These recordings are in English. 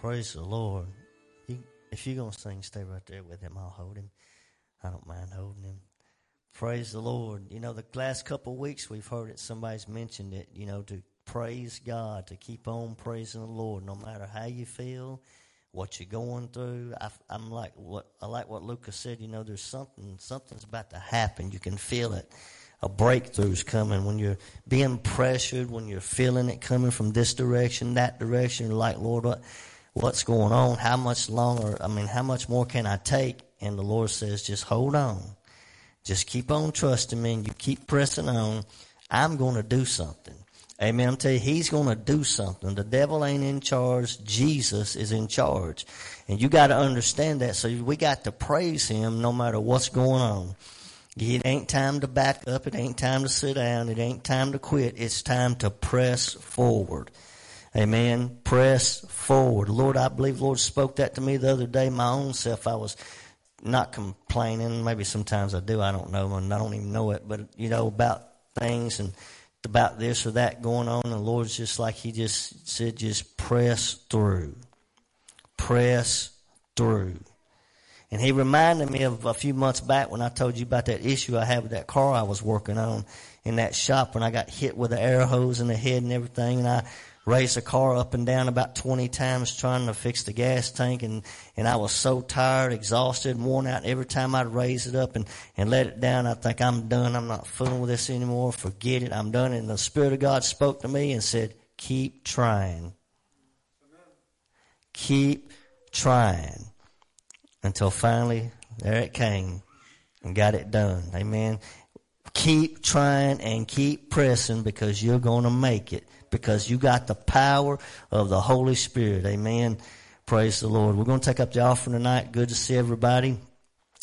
Praise the Lord. You, if you're going to sing, stay right there with him. I'll hold him. I don't mind holding him. Praise the Lord. You know, the last couple of weeks we've heard it, somebody's mentioned it, you know, to praise God, to keep on praising the Lord no matter how you feel, what you're going through. I, am like what I like what Lucas said. You know, there's something, something's about to happen. You can feel it. A breakthrough's coming when you're being pressured, when you're feeling it coming from this direction, that direction. You're like, Lord, what? What's going on, how much longer, I mean, how much more can I take? And the Lord says, just hold on. Just keep on trusting me and you keep pressing on. I'm going to do something. Amen. I'm telling you, he's going to do something. The devil ain't in charge. Jesus is in charge. And you got to understand that. So we got to praise him no matter what's going on. It ain't time to back up. It ain't time to sit down. It ain't time to quit. It's time to press forward. Amen. Press forward. Lord, I believe Lord spoke that to me the other day. My own self, I was not complaining. Maybe sometimes I do. I don't know, and I don't even know it. But you know about things and about this or that going on. And the Lord's just like He just said, just press through, press through. And He reminded me of a few months back when I told you about that issue I had with that car I was working on in that shop when I got hit with the air hose in the head and everything, and I raised a car up and down about 20 times trying to fix the gas tank and, and I was so tired, exhausted, worn out. Every time I'd raise it up and, and let it down, I think I'm done. I'm not fooling with this anymore. Forget it. I'm done. And the Spirit of God spoke to me and said, keep trying. Keep trying until finally there it came and got it done. Amen. Keep trying and keep pressing because you're going to make it because you got the power of the Holy Spirit. Amen. Praise the Lord. We're going to take up the offering tonight. Good to see everybody.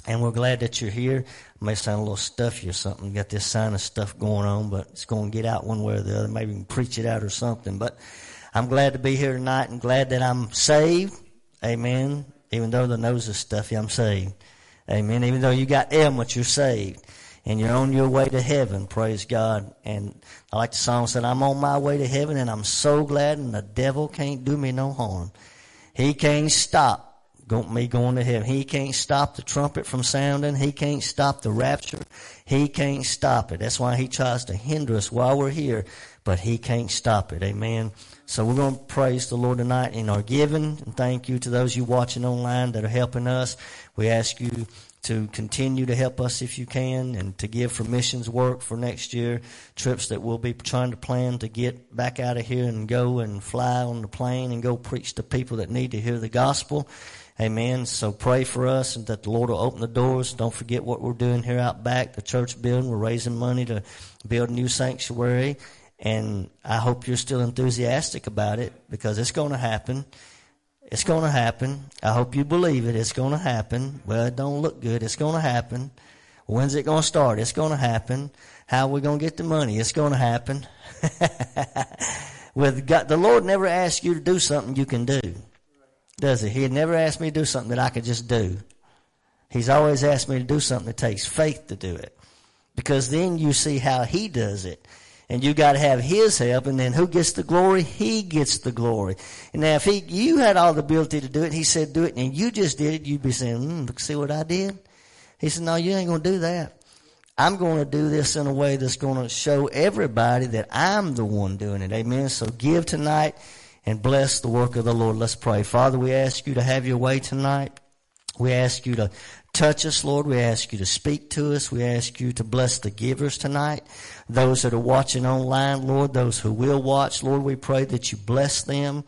And we're glad that you're here. It may sound a little stuffy or something. Got this sinus stuff going on, but it's going to get out one way or the other. Maybe we can preach it out or something. But I'm glad to be here tonight and glad that I'm saved. Amen. Even though the nose is stuffy, I'm saved. Amen. Even though you got ailments, you're saved and you're on your way to heaven. Praise God. And I like the song said, I'm on my way to heaven and I'm so glad and the devil can't do me no harm. He can't stop me going to heaven. He can't stop the trumpet from sounding. He can't stop the rapture. He can't stop it. That's why he tries to hinder us while we're here, but he can't stop it. Amen. So we're going to praise the Lord tonight in our giving and thank you to those you watching online that are helping us. We ask you to continue to help us if you can and to give for missions work for next year, trips that we'll be trying to plan to get back out of here and go and fly on the plane and go preach to people that need to hear the gospel. Amen. So pray for us and that the Lord will open the doors. Don't forget what we're doing here out back, the church building. We're raising money to build a new sanctuary. And I hope you're still enthusiastic about it because it's going to happen. It's going to happen. I hope you believe it. It's going to happen. Well, it don't look good. It's going to happen. When's it going to start? It's going to happen. How are we going to get the money? It's going to happen. With God, the Lord never asks you to do something you can do, does He? He never asked me to do something that I could just do. He's always asked me to do something that takes faith to do it, because then you see how He does it and you got to have His help. And then who gets the glory? He gets the glory. And now, if He, you had all the ability to do it, He said do it, and you just did it, you'd be saying, mm, "Look, see what I did." He said, "No, you ain't going to do that. I'm going to do this in a way that's going to show everybody that I'm the one doing it." Amen. So give tonight and bless the work of the Lord. Let's pray. Father, we ask you to have your way tonight. We ask you to touch us, Lord. We ask you to speak to us. We ask you to bless the givers tonight. Those that are watching online, Lord, those who will watch, Lord, we pray that you bless them.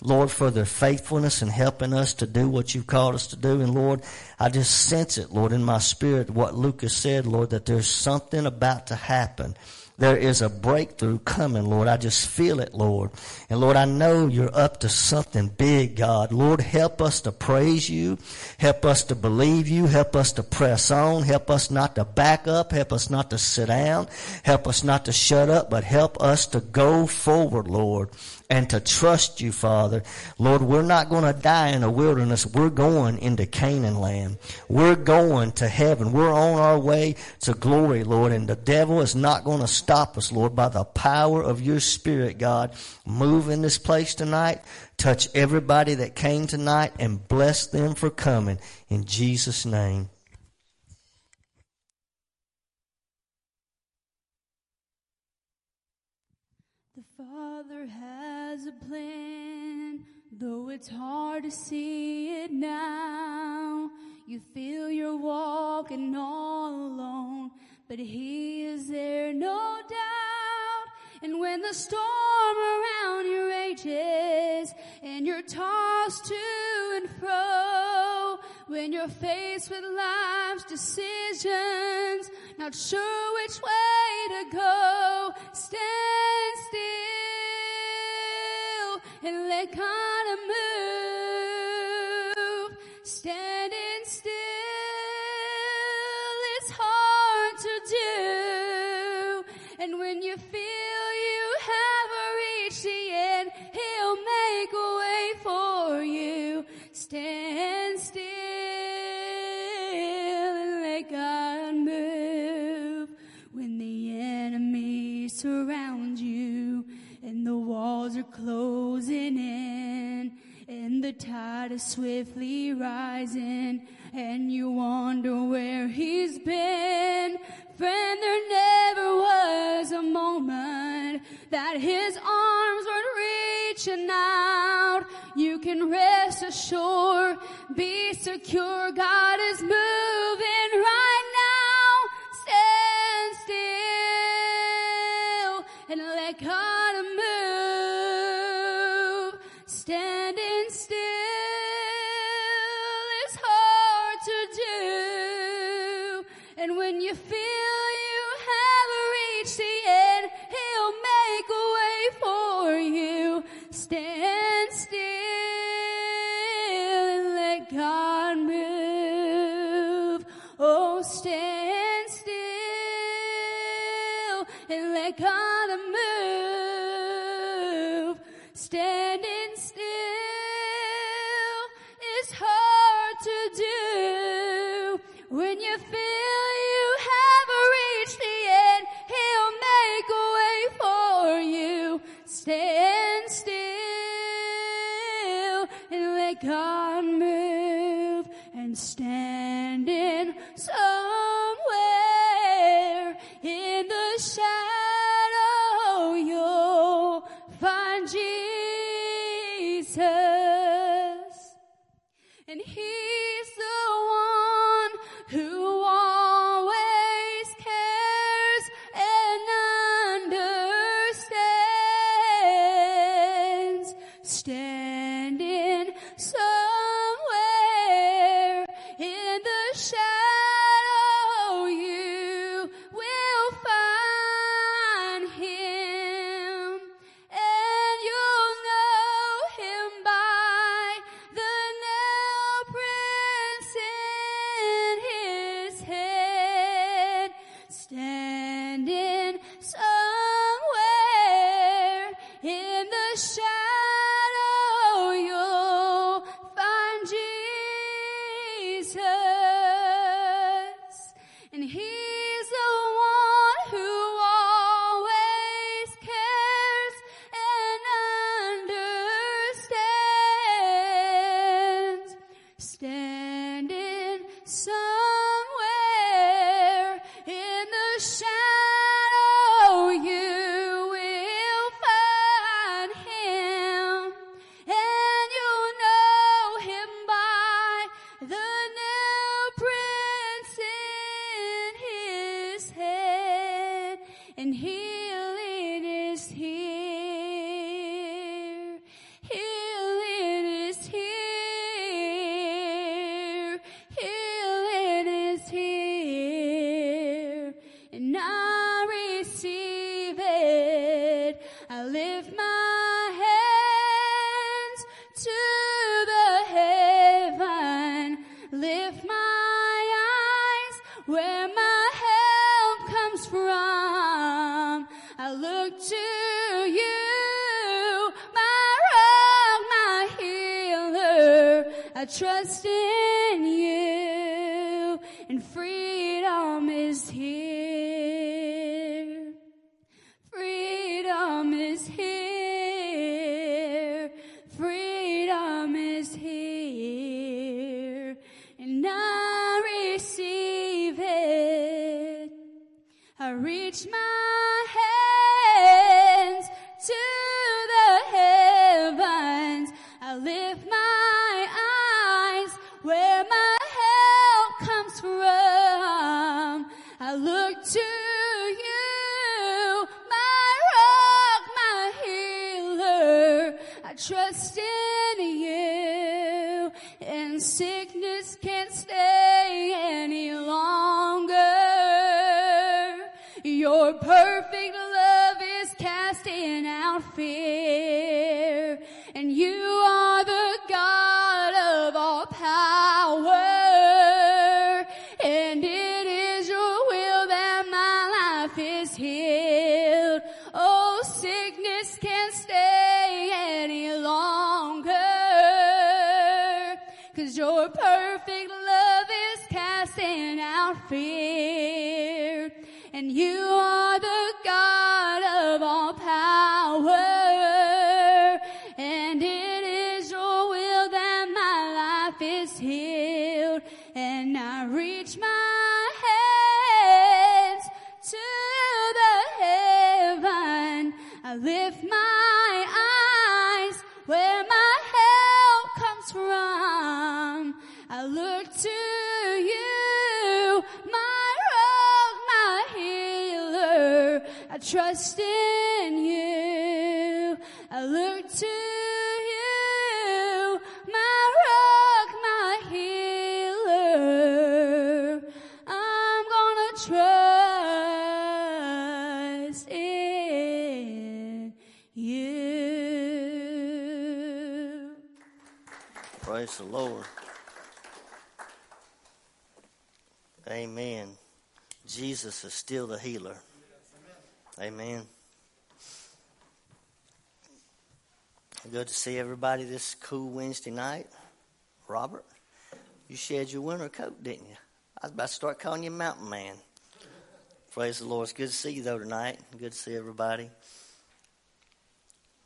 Lord, for their faithfulness and helping us to do what you've called us to do. And Lord, I just sense it, Lord, in my spirit, what Lucas said, Lord, that there's something about to happen there is a breakthrough coming, Lord. I just feel it, Lord. And Lord, I know you're up to something big, God. Lord, help us to praise you. Help us to believe you. Help us to press on. Help us not to back up. Help us not to sit down. Help us not to shut up, but help us to go forward, Lord and to trust you, Father. Lord, we're not going to die in a wilderness. We're going into Canaan land. We're going to heaven. We're on our way to glory, Lord. And the devil is not going to stop us, Lord, by the power of your Spirit, God. Move in this place tonight. Touch everybody that came tonight and bless them for coming. In Jesus' name. it's hard to see it now. You feel you're walking all alone, but He is there, no doubt. And when the storm around you rages and you're tossed to and fro, when you're faced with life's decisions, not sure which way to go, stand still and let God move. Stand tide is swiftly rising, and you wonder where he's been. Friend, there never was a moment that his arms weren't reaching out. You can rest assured, be secure, God is moving. Jesus, and He my help comes from. I look to you, my rock, my healer. I trust in you. To you, my rock, my healer. I trust in you. I look to Jesus is still the healer. Amen. Good to see everybody this cool Wednesday night. Robert, you shed your winter coat, didn't you? I was about to start calling you Mountain Man. Praise the Lord. It's good to see you, though, tonight. Good to see everybody.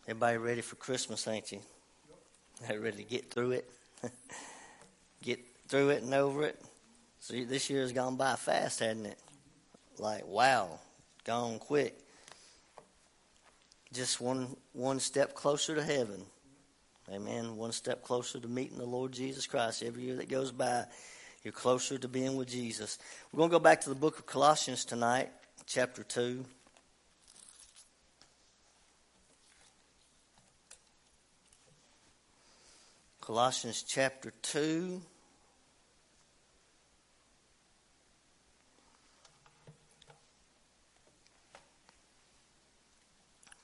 Everybody ready for Christmas, ain't you? Ready to get through it? get through it and over it? So this year has gone by fast, hasn't it? Like, wow, gone quick. Just one one step closer to heaven. Amen. One step closer to meeting the Lord Jesus Christ. Every year that goes by, you're closer to being with Jesus. We're going to go back to the book of Colossians tonight, chapter 2. Colossians chapter 2.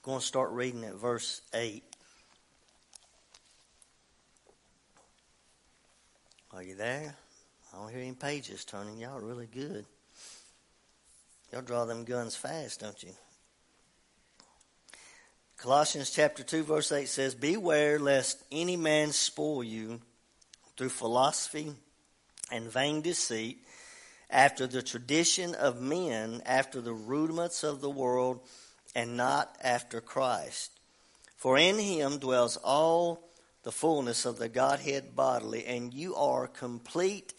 Going to start reading at verse 8. Are you there? I don't hear any pages turning. Y'all really good. Y'all draw them guns fast, don't you? Colossians chapter 2, verse 8 says, Beware lest any man spoil you through philosophy and vain deceit, after the tradition of men, after the rudiments of the world and not after Christ. For in him dwells all the fullness of the Godhead bodily, and you are complete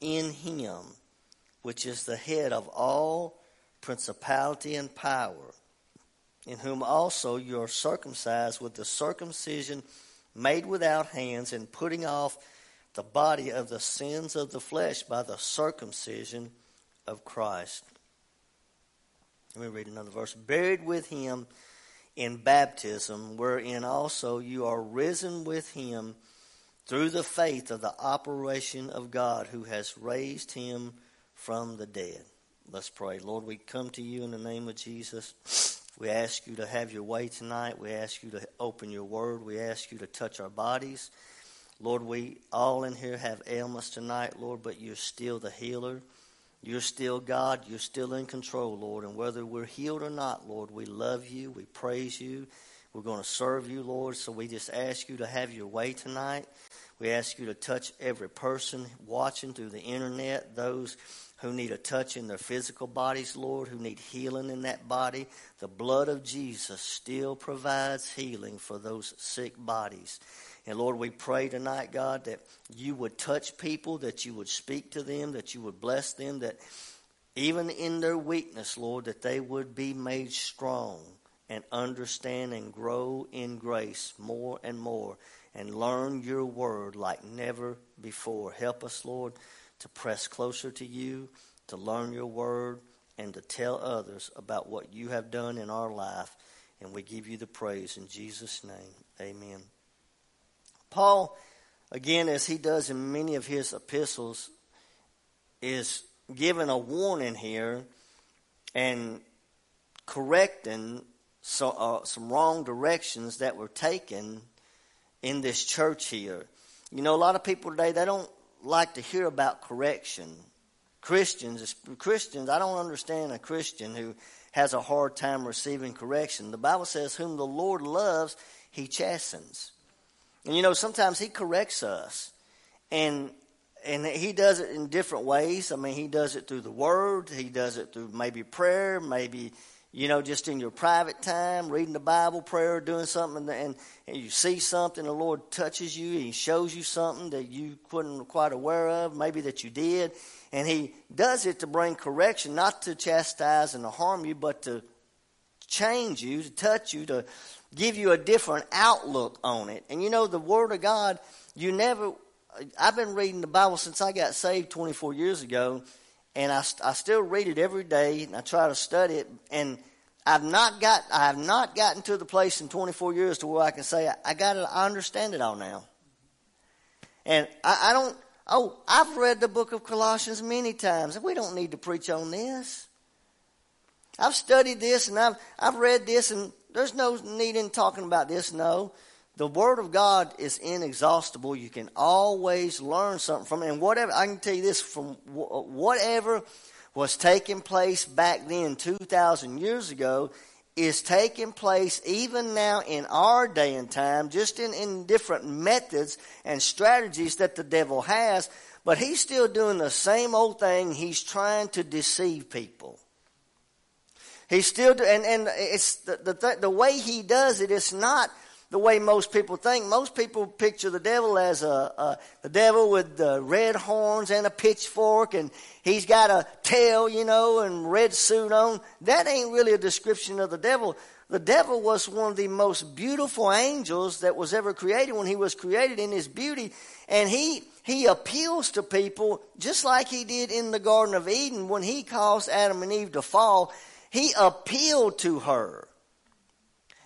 in him, which is the head of all principality and power, in whom also you are circumcised with the circumcision made without hands, and putting off the body of the sins of the flesh by the circumcision of Christ. Let me read another verse. Buried with him in baptism, wherein also you are risen with him through the faith of the operation of God who has raised him from the dead. Let's pray. Lord, we come to you in the name of Jesus. We ask you to have your way tonight. We ask you to open your word. We ask you to touch our bodies. Lord, we all in here have ailments tonight, Lord, but you're still the healer. You're still God. You're still in control, Lord. And whether we're healed or not, Lord, we love you. We praise you. We're going to serve you, Lord. So we just ask you to have your way tonight. We ask you to touch every person watching through the internet, those who need a touch in their physical bodies, Lord, who need healing in that body. The blood of Jesus still provides healing for those sick bodies. And Lord, we pray tonight, God, that you would touch people, that you would speak to them, that you would bless them, that even in their weakness, Lord, that they would be made strong and understand and grow in grace more and more and learn your word like never before. Help us, Lord, to press closer to you, to learn your word, and to tell others about what you have done in our life. And we give you the praise in Jesus' name. Amen. Paul, again, as he does in many of his epistles, is given a warning here and correcting so, uh, some wrong directions that were taken in this church here. You know, a lot of people today they don't like to hear about correction. Christians, Christians, I don't understand a Christian who has a hard time receiving correction. The Bible says, "Whom the Lord loves, He chastens." And you know, sometimes He corrects us, and and he does it in different ways. I mean, he does it through the word. He does it through maybe prayer, maybe you know, just in your private time, reading the Bible, prayer, doing something, and, and you see something, the Lord touches you, He shows you something that you wasn't quite aware of, maybe that you did, and He does it to bring correction, not to chastise and to harm you, but to change you, to touch you, to give you a different outlook on it. And you know, the Word of God, you never I've been reading the Bible since I got saved 24 years ago, and I, I still read it every day, and I try to study it, and I've not got I have not gotten to the place in 24 years to where I can say I, got it, I understand it all now. And I, I don't. Oh, I've read the book of Colossians many times. We don't need to preach on this. I've studied this and I've I've read this, and there's no need in talking about this. No, the Word of God is inexhaustible. You can always learn something from it. And whatever, I can tell you this from whatever was taking place back then, 2,000 years ago, is taking place even now in our day and time, just in, in different methods and strategies that the devil has. But he's still doing the same old thing. He's trying to deceive people. He's still, and, and it's the, the, the way he does it, it's not the way most people think. Most people picture the devil as a, a the devil with red horns and a pitchfork, and he's got a tail, you know, and red suit on. That ain't really a description of the devil. The devil was one of the most beautiful angels that was ever created when he was created in his beauty, and he he appeals to people just like he did in the Garden of Eden when he caused Adam and Eve to fall. He appealed to her.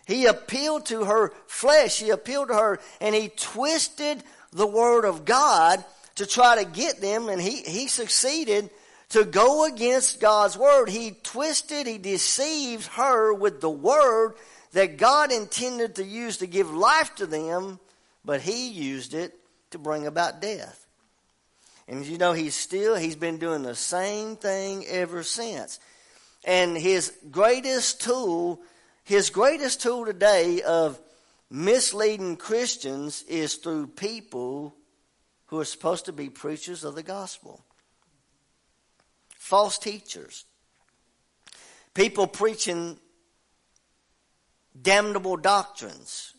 He appealed to her flesh. He appealed to her and he twisted the word of God to try to get them and he, he succeeded to go against God's word. He twisted, he deceived her with the word that God intended to use to give life to them, but he used it to bring about death. And you know, he's still, he's been doing the same thing ever since. And his greatest tool his greatest tool today of misleading Christians is through people who are supposed to be preachers of the gospel. False teachers. People preaching damnable doctrines.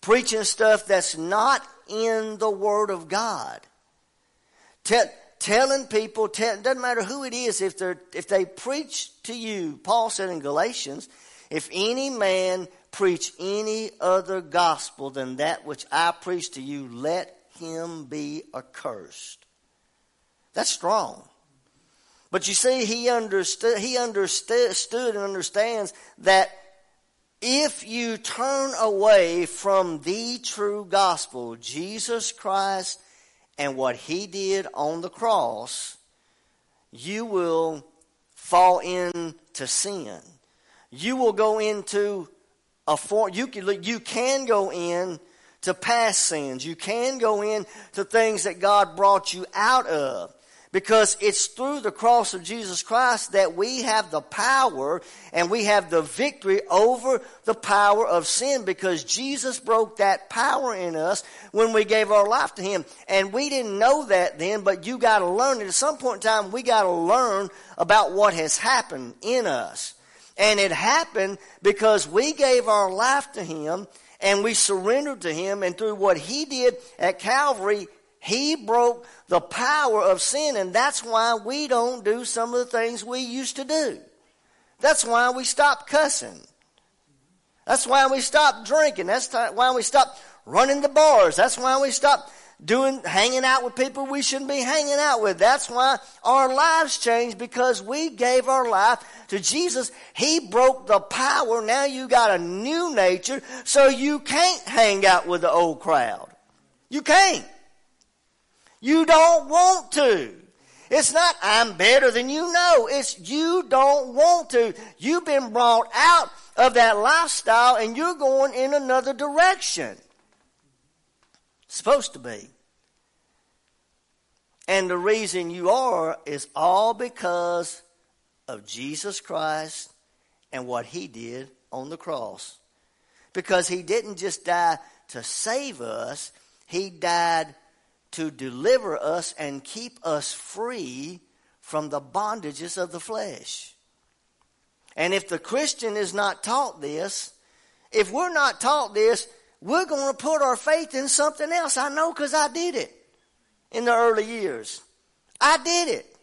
Preaching stuff that's not in the Word of God. Tell, telling people, tell, doesn't matter who it is, if, they're, if they preach to you, Paul said in Galatians, if any man preach any other gospel than that which I preach to you, let him be accursed. That's strong. But you see, he understood, he understood and understands that if you turn away from the true gospel, Jesus Christ and what he did on the cross, you will fall into sin you will go into a form, you can, you can go in to past sins. You can go in to things that God brought you out of. Because it's through the cross of Jesus Christ that we have the power and we have the victory over the power of sin because Jesus broke that power in us when we gave our life to Him. And we didn't know that then, but you gotta learn it. At some point in time, we gotta learn about what has happened in us. And it happened because we gave our life to Him and we surrendered to Him. And through what He did at Calvary, He broke the power of sin, and that's why we don't do some of the things we used to do. That's why we stopped cussing. That's why we stopped drinking. That's why we stopped running the bars. That's why we stopped doing, hanging out with people we shouldn't be hanging out with. That's why our lives changed because we gave our life to Jesus. He broke the power. Now you got a new nature, so you can't hang out with the old crowd. You can't. You don't want to. It's not, I'm better than you. know. it's you don't want to. You've been brought out of that lifestyle and you're going in another direction. Supposed to be. And the reason you are is all because of Jesus Christ and what he did on the cross. Because he didn't just die to save us, he died to deliver us and keep us free from the bondages of the flesh. And if the Christian is not taught this, if we're not taught this, we're going to put our faith in something else. I know because I did it in the early years. I did it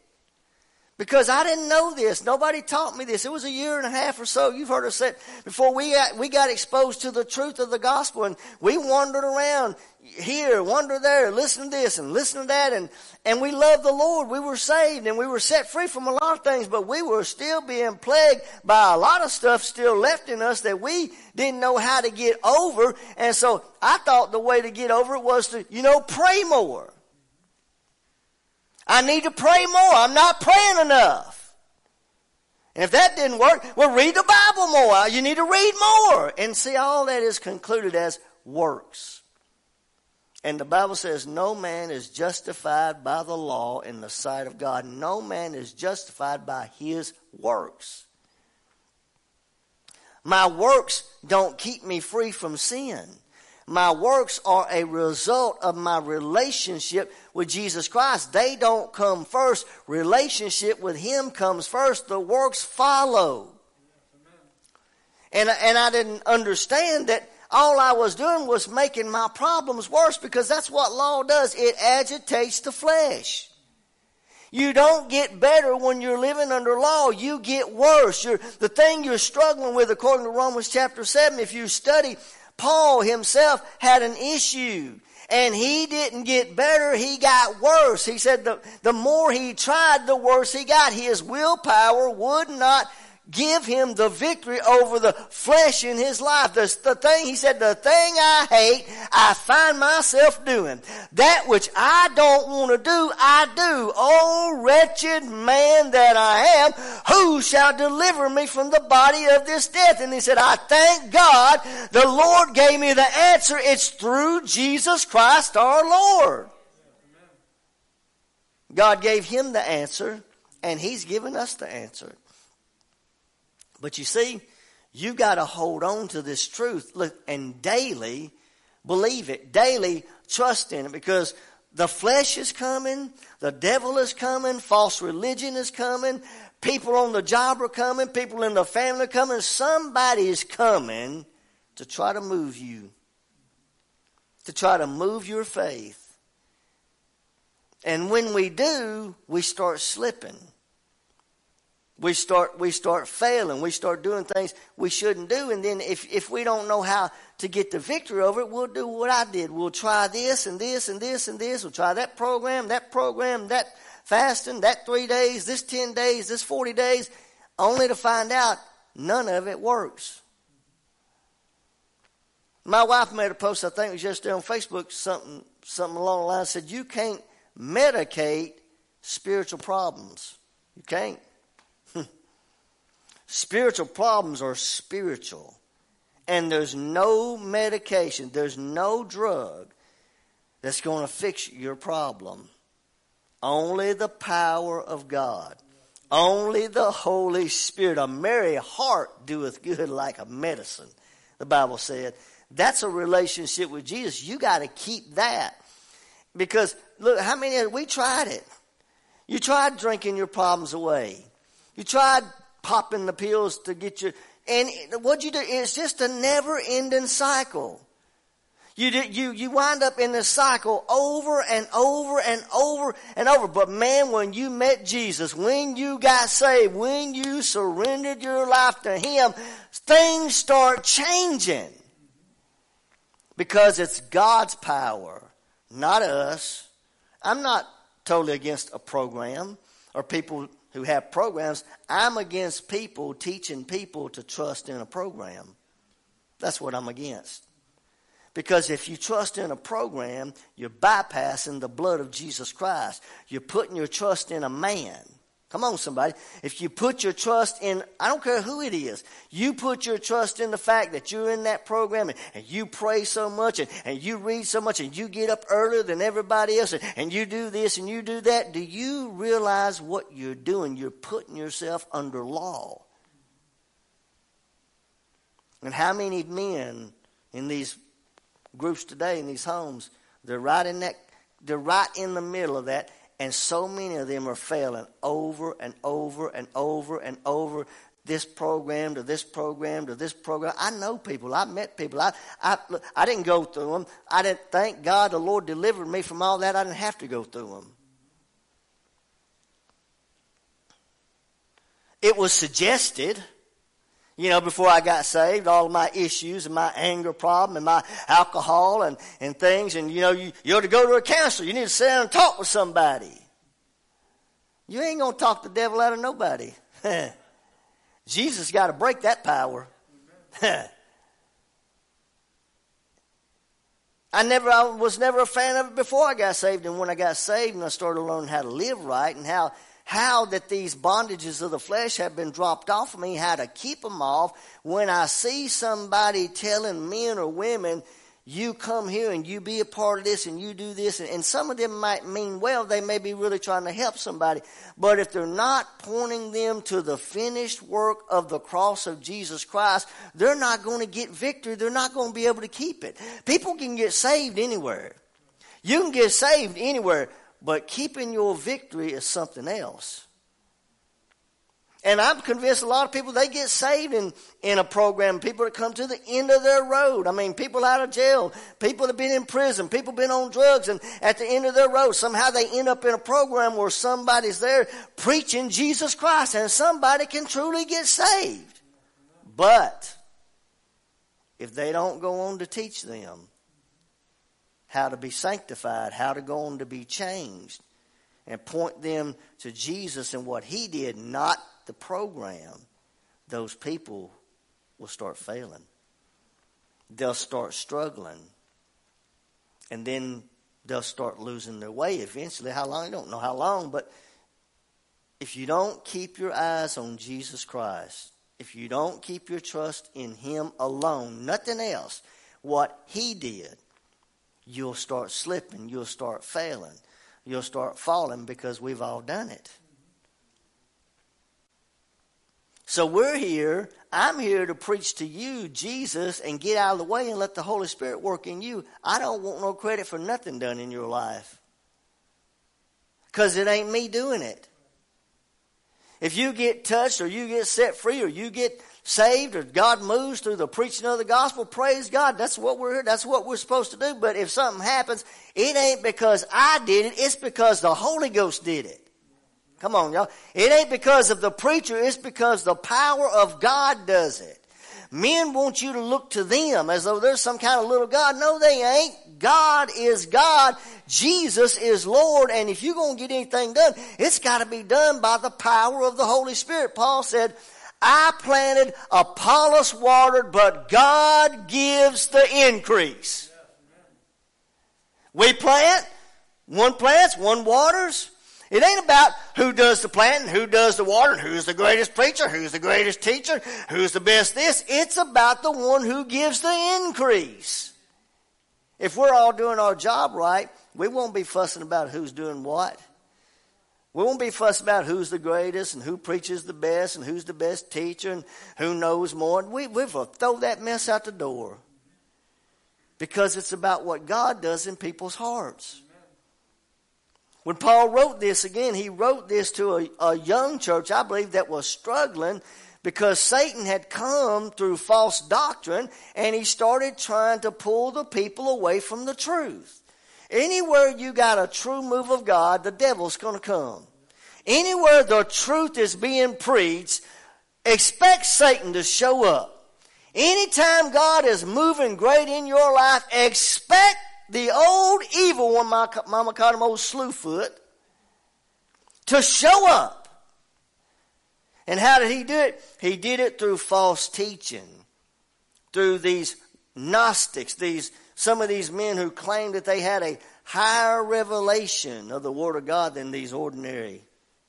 because I didn't know this. Nobody taught me this. It was a year and a half or so. You've heard us say before we got, we got exposed to the truth of the gospel, and we wandered around here, wander there, listen to this and listen to that, and and we loved the Lord. We were saved and we were set free from a lot of things, but we were still being plagued by a lot of stuff still left in us that we didn't know how to get over. And so I thought the way to get over it was to, you know, pray more. I need to pray more. I'm not praying enough. And if that didn't work, well, read the Bible more. You need to read more. And see, all that is concluded as works. And the Bible says, no man is justified by the law in the sight of God. No man is justified by his works. My works don't keep me free from sin. My works are a result of my relationship with Jesus Christ. They don't come first. Relationship with Him comes first. The works follow. And, and I didn't understand that all I was doing was making my problems worse because that's what law does. It agitates the flesh. You don't get better when you're living under law. You get worse. You're, the thing you're struggling with, according to Romans chapter 7, if you study Paul himself had an issue and he didn't get better, he got worse. He said the, the more he tried, the worse he got. His willpower would not give him the victory over the flesh in his life. The, the thing, he said, the thing I hate, I find myself doing. That which I don't want to do, I do. Oh, wretched man that I am, who shall deliver me from the body of this death? And he said, I thank God the Lord gave me the answer. It's through Jesus Christ our Lord. God gave him the answer, and he's given us the answer. But you see, you got to hold on to this truth and daily believe it, daily trust in it because the flesh is coming, the devil is coming, false religion is coming, people on the job are coming, people in the family are coming. Somebody is coming to try to move you, to try to move your faith. And when we do, we start slipping we start we start failing we start doing things we shouldn't do and then if if we don't know how to get the victory over it we'll do what i did. We'll try this and this and this and this. We'll try that program that program that fasting that three days this 10 days this 40 days only to find out none of it works. My wife made a post i think it was yesterday on facebook something something along the lines said you can't medicate spiritual problems. You can't Spiritual problems are spiritual. And there's no medication, there's no drug that's going to fix your problem. Only the power of God. Only the Holy Spirit. A merry heart doeth good like a medicine, the Bible said. That's a relationship with Jesus. You got to keep that. Because, look, how many, of we tried it. You tried drinking your problems away. You tried popping the pills to get you. And what you do, it's just a never ending cycle. You, you, you wind up in this cycle over and over and over and over. But man, when you met Jesus, when you got saved, when you surrendered your life to Him, things start changing. Because it's God's power, not us. I'm not totally against a program or people who have programs. I'm against people teaching people to trust in a program. That's what I'm against. Because if you trust in a program, you're bypassing the blood of Jesus Christ. You're putting your trust in a man. Come on, somebody. If you put your trust in, I don't care who it is, you put your trust in the fact that you're in that program and, and you pray so much and, and you read so much and you get up earlier than everybody else and, and you do this and you do that. Do you realize what you're doing? You're putting yourself under law. And how many men in these groups today, in these homes, they're right in that, they're right in the middle of that and so many of them are failing over and over and over and over. This program to this program to this program. I know people. I met people. I, I, I didn't go through them. I didn't thank God the Lord delivered me from all that. I didn't have to go through them. It was suggested you know, before I got saved, all of my issues and my anger problem and my alcohol and, and things. And, you know, you, you ought to go to a counselor. You need to sit down and talk with somebody. You ain't going to talk the devil out of nobody. Jesus got to break that power. I never, I was never a fan of it before I got saved. And when I got saved and I started learning how to live right and how how that these bondages of the flesh have been dropped off of me, how to keep them off. When I see somebody telling men or women, you come here and you be a part of this and you do this, and, and some of them might mean well, they may be really trying to help somebody. But if they're not pointing them to the finished work of the cross of Jesus Christ, they're not going to get victory. They're not going to be able to keep it. People can get saved anywhere. You can get saved anywhere. But keeping your victory is something else. And I'm convinced a lot of people, they get saved in, in a program. People that come to the end of their road. I mean, people out of jail, people that have been in prison, people been on drugs, and at the end of their road, somehow they end up in a program where somebody's there preaching Jesus Christ, and somebody can truly get saved. But, if they don't go on to teach them, how to be sanctified, how to go on to be changed, and point them to Jesus and what He did, not the program, those people will start failing. They'll start struggling. And then they'll start losing their way eventually. How long? I don't know how long, but if you don't keep your eyes on Jesus Christ, if you don't keep your trust in Him alone, nothing else, what He did, you'll start slipping, you'll start failing, you'll start falling because we've all done it. So we're here. I'm here to preach to you Jesus and get out of the way and let the Holy Spirit work in you. I don't want no credit for nothing done in your life. Because it ain't me doing it. If you get touched or you get set free or you get saved or God moves through the preaching of the gospel, praise God. That's what we're here. That's what we're supposed to do. But if something happens, it ain't because I did it. It's because the Holy Ghost did it. Come on, y'all. It ain't because of the preacher. It's because the power of God does it. Men want you to look to them as though there's some kind of little God. No, they ain't. God is God. Jesus is Lord. And if you're going to get anything done, it's got to be done by the power of the Holy Spirit. Paul said, I planted, Apollos watered, but God gives the increase. We plant, one plants, one waters. It ain't about who does the planting, who does the watering, who's the greatest preacher, who's the greatest teacher, who's the best this. It's about the one who gives the increase. If we're all doing our job right, we won't be fussing about who's doing what. We won't be fussing about who's the greatest and who preaches the best and who's the best teacher and who knows more. We, we will throw that mess out the door because it's about what God does in people's hearts. When Paul wrote this again, he wrote this to a, a young church, I believe, that was struggling because Satan had come through false doctrine and he started trying to pull the people away from the truth. Anywhere you got a true move of God, the devil's going to come. Anywhere the truth is being preached, expect Satan to show up. Anytime God is moving great in your life, expect the old evil one, my mama called him old slewfoot, to show up. And how did he do it? He did it through false teaching, through these Gnostics, these some of these men who claimed that they had a higher revelation of the Word of God than these ordinary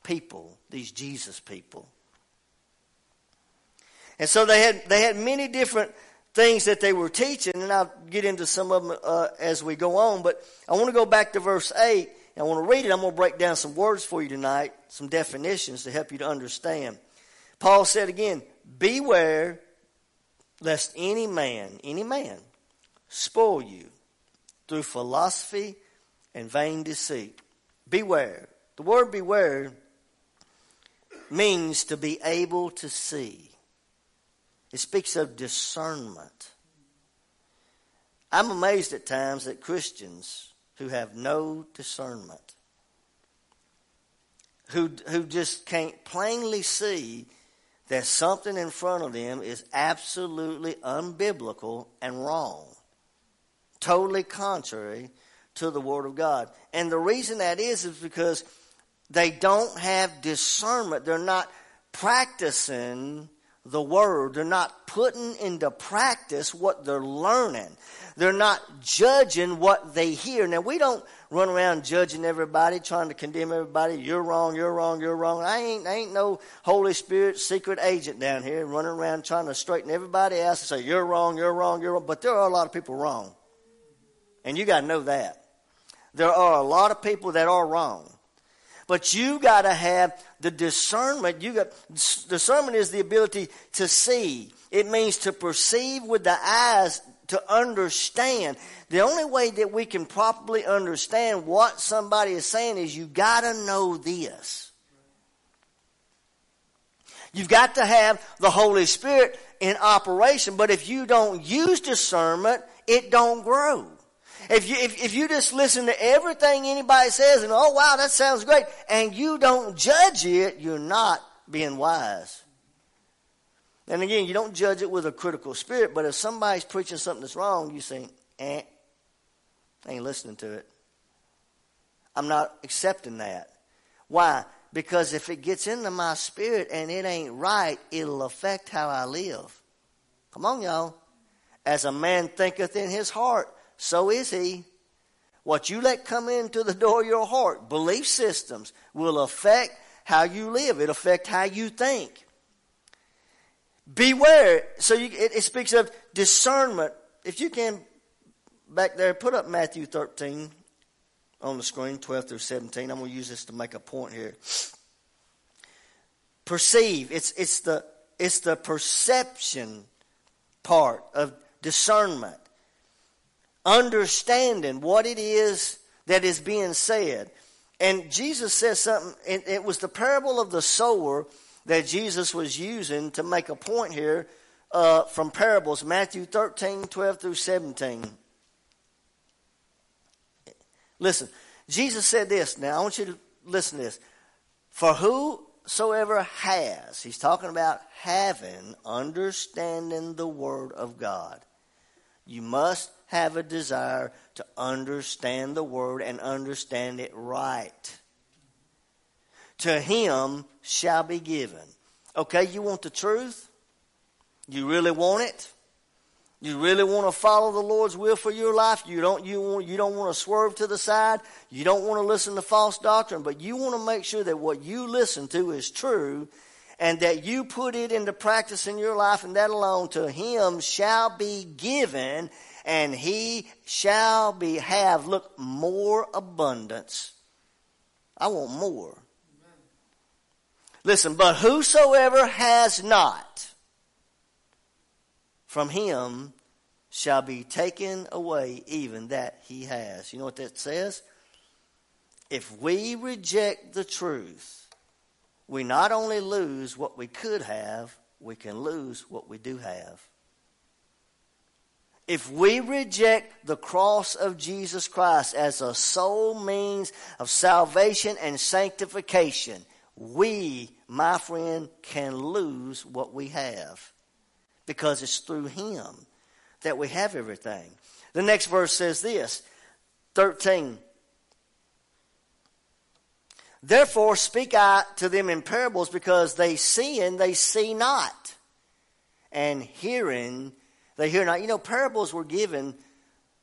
people, these Jesus people. And so they had they had many different things that they were teaching, and I'll get into some of them uh, as we go on. But I want to go back to verse eight. I want to read it. I'm going to break down some words for you tonight, some definitions to help you to understand. Paul said again, Beware lest any man, any man, spoil you through philosophy and vain deceit. Beware. The word beware means to be able to see. It speaks of discernment. I'm amazed at times at Christians who have no discernment, who, who just can't plainly see that something in front of them is absolutely unbiblical and wrong, totally contrary to the Word of God. And the reason that is is because they don't have discernment. They're not practicing the Word. They're not putting into practice what they're learning. They're not judging what they hear. Now, we don't run around judging everybody, trying to condemn everybody. You're wrong, you're wrong, you're wrong. I ain't, I ain't no Holy Spirit secret agent down here running around trying to straighten everybody else and say, you're wrong, you're wrong, you're wrong. But there are a lot of people wrong. And you got to know that. There are a lot of people that are wrong. But you got to have the discernment. You got discernment is the ability to see. It means to perceive with the eyes to understand. The only way that we can properly understand what somebody is saying is you got to know this. You've got to have the Holy Spirit in operation, but if you don't use discernment, it don't grow. If you, if, if you just listen to everything anybody says and, oh wow, that sounds great, and you don't judge it, you're not being wise. And again, you don't judge it with a critical spirit, but if somebody's preaching something that's wrong, you say, eh, I ain't listening to it. I'm not accepting that. Why? Because if it gets into my spirit and it ain't right, it'll affect how I live. Come on, y'all. As a man thinketh in his heart, so is he. What you let come into the door of your heart, belief systems, will affect how you live. It'll affect how you think. Beware. So you, it, it speaks of discernment. If you can, back there, put up Matthew 13 on the screen, 12 through 17. I'm going to use this to make a point here. Perceive. It's, it's, the, it's the perception part of discernment understanding what it is that is being said. And Jesus says something, it was the parable of the sower that Jesus was using to make a point here uh, from parables, Matthew 13, 12 through 17. Listen, Jesus said this. Now, I want you to listen to this. For whosoever has, he's talking about having, understanding the Word of God. You must have a desire to understand the word and understand it right. To him shall be given. Okay, you want the truth? You really want it? You really want to follow the Lord's will for your life? You don't, you, want, you don't want to swerve to the side. You don't want to listen to false doctrine, but you want to make sure that what you listen to is true and that you put it into practice in your life and that alone to him shall be given and he shall be have look more abundance. I want more. Listen, but whosoever has not from him shall be taken away even that he has. You know what that says? If we reject the truth, we not only lose what we could have, we can lose what we do have. If we reject the cross of Jesus Christ as a sole means of salvation and sanctification, we, my friend, can lose what we have because it's through Him that we have everything. The next verse says this 13. Therefore speak I to them in parables because they see and they see not, and hearing they hear not. You know, parables were given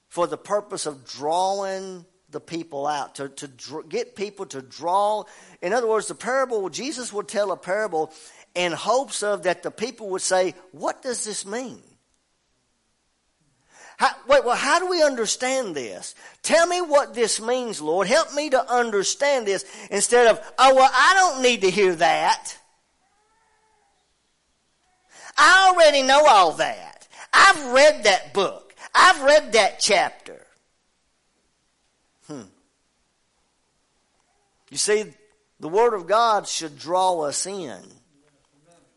for the purpose of drawing the people out, to, to dr- get people to draw. In other words, the parable, Jesus would tell a parable in hopes of that the people would say, What does this mean? How, wait, well, how do we understand this? Tell me what this means, Lord. Help me to understand this instead of, oh, well, I don't need to hear that. I already know all that. I've read that book. I've read that chapter. Hmm. You see, the Word of God should draw us in.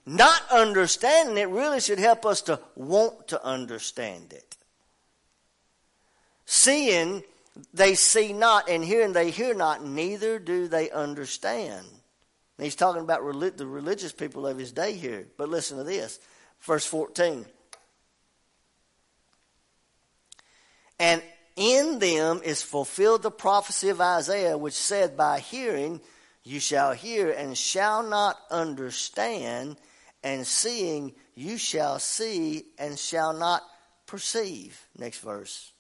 Not understanding it really should help us to want to understand it. Seeing they see not, and hearing they hear not, neither do they understand. And he's talking about the religious people of his day here. But listen to this. Verse 14. And in them is fulfilled the prophecy of Isaiah, which said, By hearing you shall hear and shall not understand, and seeing you shall see and shall not perceive. Next verse.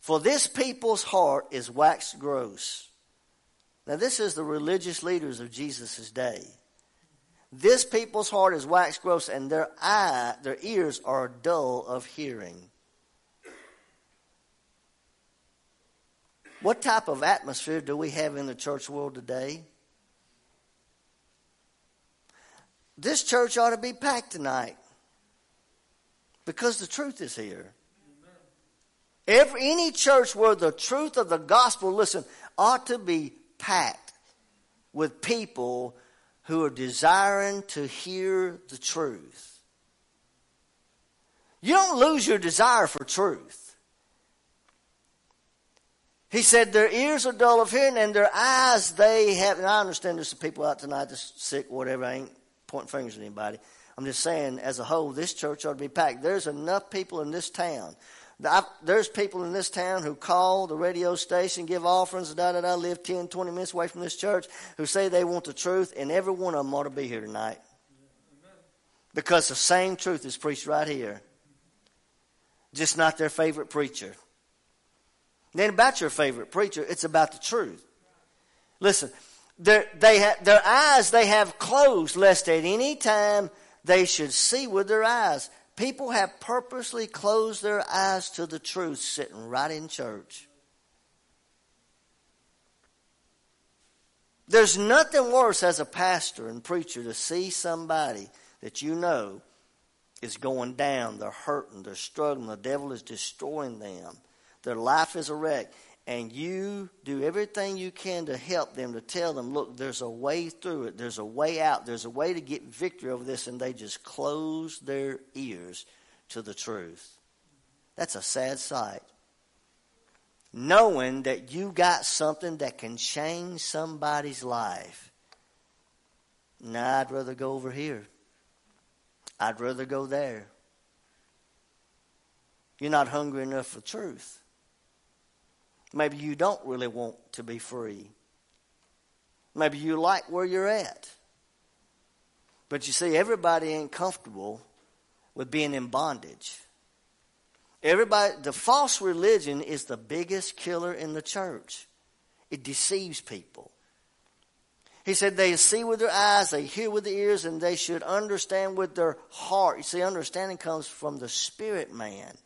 For this people's heart is waxed gross. Now, this is the religious leaders of Jesus' day. This people's heart is waxed gross, and their eye, their ears are dull of hearing. What type of atmosphere do we have in the church world today? This church ought to be packed tonight because the truth is here. Every, any church where the truth of the gospel, listen, ought to be packed with people who are desiring to hear the truth. You don't lose your desire for truth. He said, Their ears are dull of hearing, and their eyes they have. And I understand there's some people out tonight that's sick, whatever. I ain't pointing fingers at anybody. I'm just saying, as a whole, this church ought to be packed. There's enough people in this town there's people in this town who call the radio station, give offerings, da da da, live 10, 20 minutes away from this church, who say they want the truth, and every one of them ought to be here tonight. Because the same truth is preached right here, just not their favorite preacher. It ain't about your favorite preacher, it's about the truth. Listen, they their eyes they have closed, lest at any time they should see with their eyes People have purposely closed their eyes to the truth sitting right in church. There's nothing worse as a pastor and preacher to see somebody that you know is going down, they're hurting, they're struggling, the devil is destroying them, their life is a wreck, and you do everything you can to help them, to tell them, look, there's a way through it, there's a way out, there's a way to get victory over this, and they just close their ears to the truth. That's a sad sight. Knowing that you got something that can change somebody's life. Nah, I'd rather go over here. I'd rather go there. You're not hungry enough for truth. Maybe you don't really want to be free. Maybe you like where you're at. But you see, everybody ain't comfortable with being in bondage. Everybody, the false religion is the biggest killer in the church. It deceives people. He said they see with their eyes, they hear with their ears, and they should understand with their heart. You see, understanding comes from the spirit man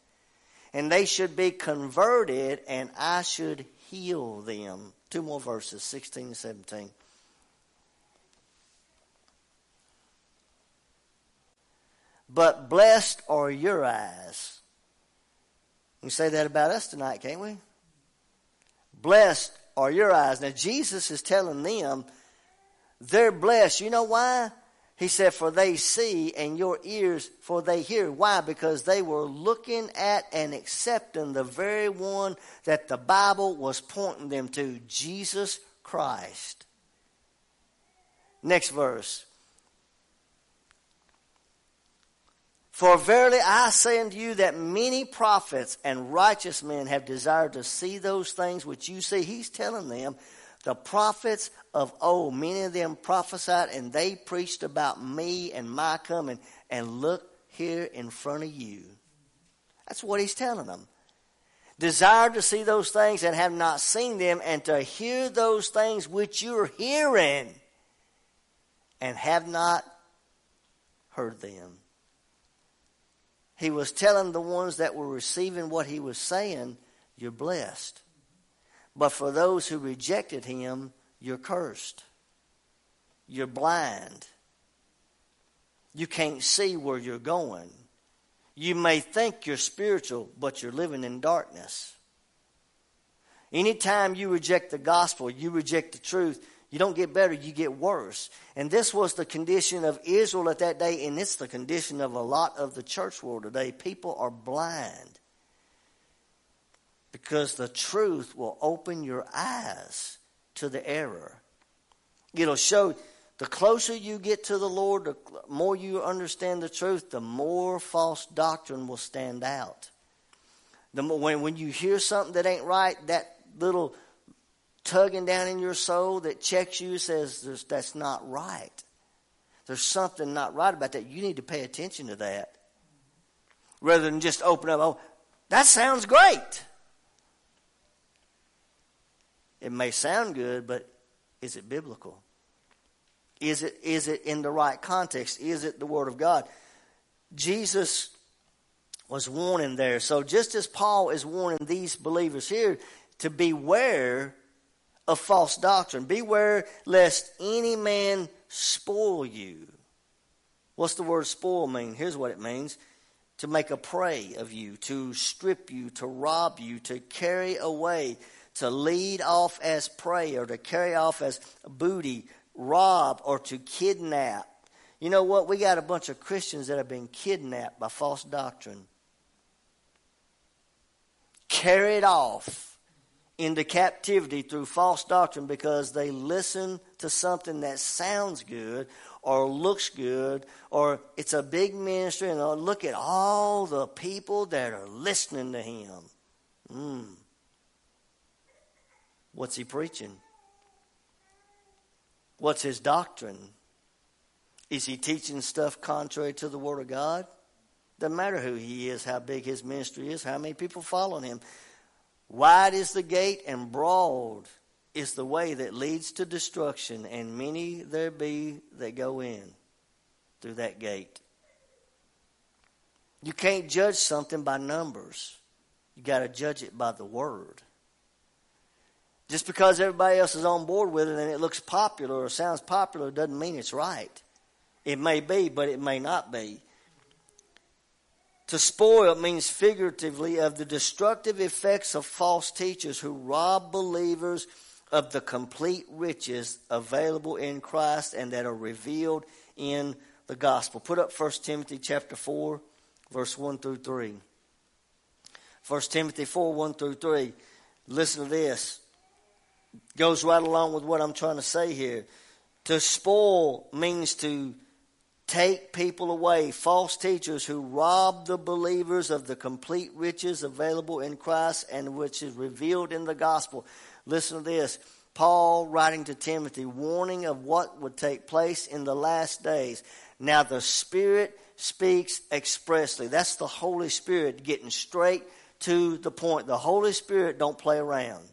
and they should be converted, and I should heal them. Two more verses, 16 and 17. But blessed are your eyes. We say that about us tonight, can't we? Blessed are your eyes. Now, Jesus is telling them They're blessed. You know why? He said, For they see, and your ears, for they hear. Why? Because they were looking at and accepting the very one that the Bible was pointing them to Jesus Christ. Next verse. For verily I say unto you that many prophets and righteous men have desired to see those things which you see. He's telling them, the prophets of old, many of them prophesied and they preached about me and my coming. And look here in front of you. That's what he's telling them. Desire to see those things and have not seen them, and to hear those things which you're hearing and have not heard them. He was telling the ones that were receiving what he was saying, You're blessed. But for those who rejected him, you're cursed. You're blind. You can't see where you're going. You may think you're spiritual, but you're living in darkness. Anytime you reject the gospel, you reject the truth, you don't get better, you get worse. And this was the condition of Israel at that day, and it's the condition of a lot of the church world today. People are blind because the truth will open your eyes to the error. It'll show the closer you get to the Lord, the more you understand the truth, the more false doctrine will stand out. The more, when, when you hear something that ain't right, that little tugging down in your soul that checks you says that's not right. There's something not right about that. You need to pay attention to that. Rather than just open up, oh, that sounds great. It may sound good, but is it biblical? Is it, is it in the right context? Is it the Word of God? Jesus was warning there. So just as Paul is warning these believers here to beware of false doctrine, beware lest any man spoil you. What's the word spoil mean? Here's what it means to make a prey of you, to strip you, to rob you, to carry away to lead off as prey or to carry off as booty, rob, or to kidnap. You know what? We got a bunch of Christians that have been kidnapped by false doctrine, carried off into captivity through false doctrine because they listen to something that sounds good or looks good or it's a big ministry and look at all the people that are listening to him. Mm. What's he preaching? What's his doctrine? Is he teaching stuff contrary to the Word of God? Doesn't matter who he is, how big his ministry is, how many people follow him. Wide is the gate and broad is the way that leads to destruction, and many there be that go in through that gate. You can't judge something by numbers. You got to judge it by the word. Just because everybody else is on board with it and it looks popular or sounds popular doesn't mean it's right. It may be, but it may not be. To spoil means figuratively of the destructive effects of false teachers who rob believers of the complete riches available in Christ and that are revealed in the gospel. Put up 1 Timothy chapter 4, verse 1 through 3. 1 Timothy 4, 1 through 3. Listen to this goes right along with what I'm trying to say here. To spoil means to take people away, false teachers who rob the believers of the complete riches available in Christ and which is revealed in the gospel. Listen to this. Paul writing to Timothy, warning of what would take place in the last days. Now the Spirit speaks expressly. That's the Holy Spirit getting straight to the point. The Holy Spirit don't play around.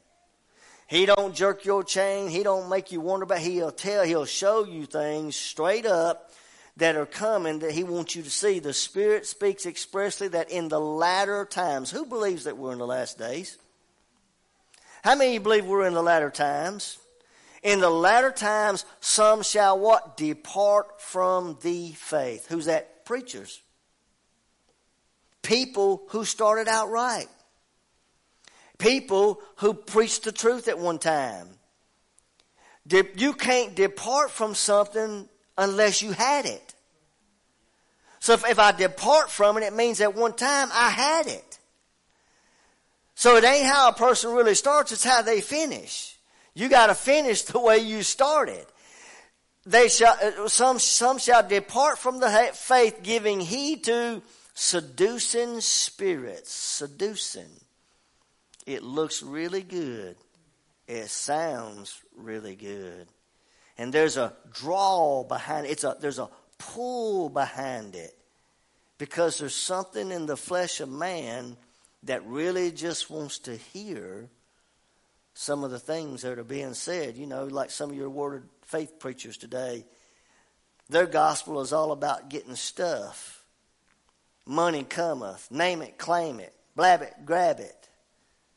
He don't jerk your chain. He don't make you wonder about. He'll tell. He'll show you things straight up that are coming that he wants you to see. The Spirit speaks expressly that in the latter times. Who believes that we're in the last days? How many believe we're in the latter times? In the latter times, some shall what? Depart from the faith. Who's that? Preachers. People who started out right. People who preached the truth at one time. you can't depart from something unless you had it. So if, if I depart from it, it means at one time I had it. So it ain't how a person really starts, it's how they finish. You got to finish the way you started. They shall, uh, some, some shall depart from the faith, giving heed to seducing spirits. Seducing. It looks really good. It sounds really good. And there's a draw behind it. It's a, there's a pull behind it. Because there's something in the flesh of man that really just wants to hear some of the things that are being said. You know, like some of your word faith preachers today, their gospel is all about getting stuff. Money cometh, name it, claim it, blab it, grab it,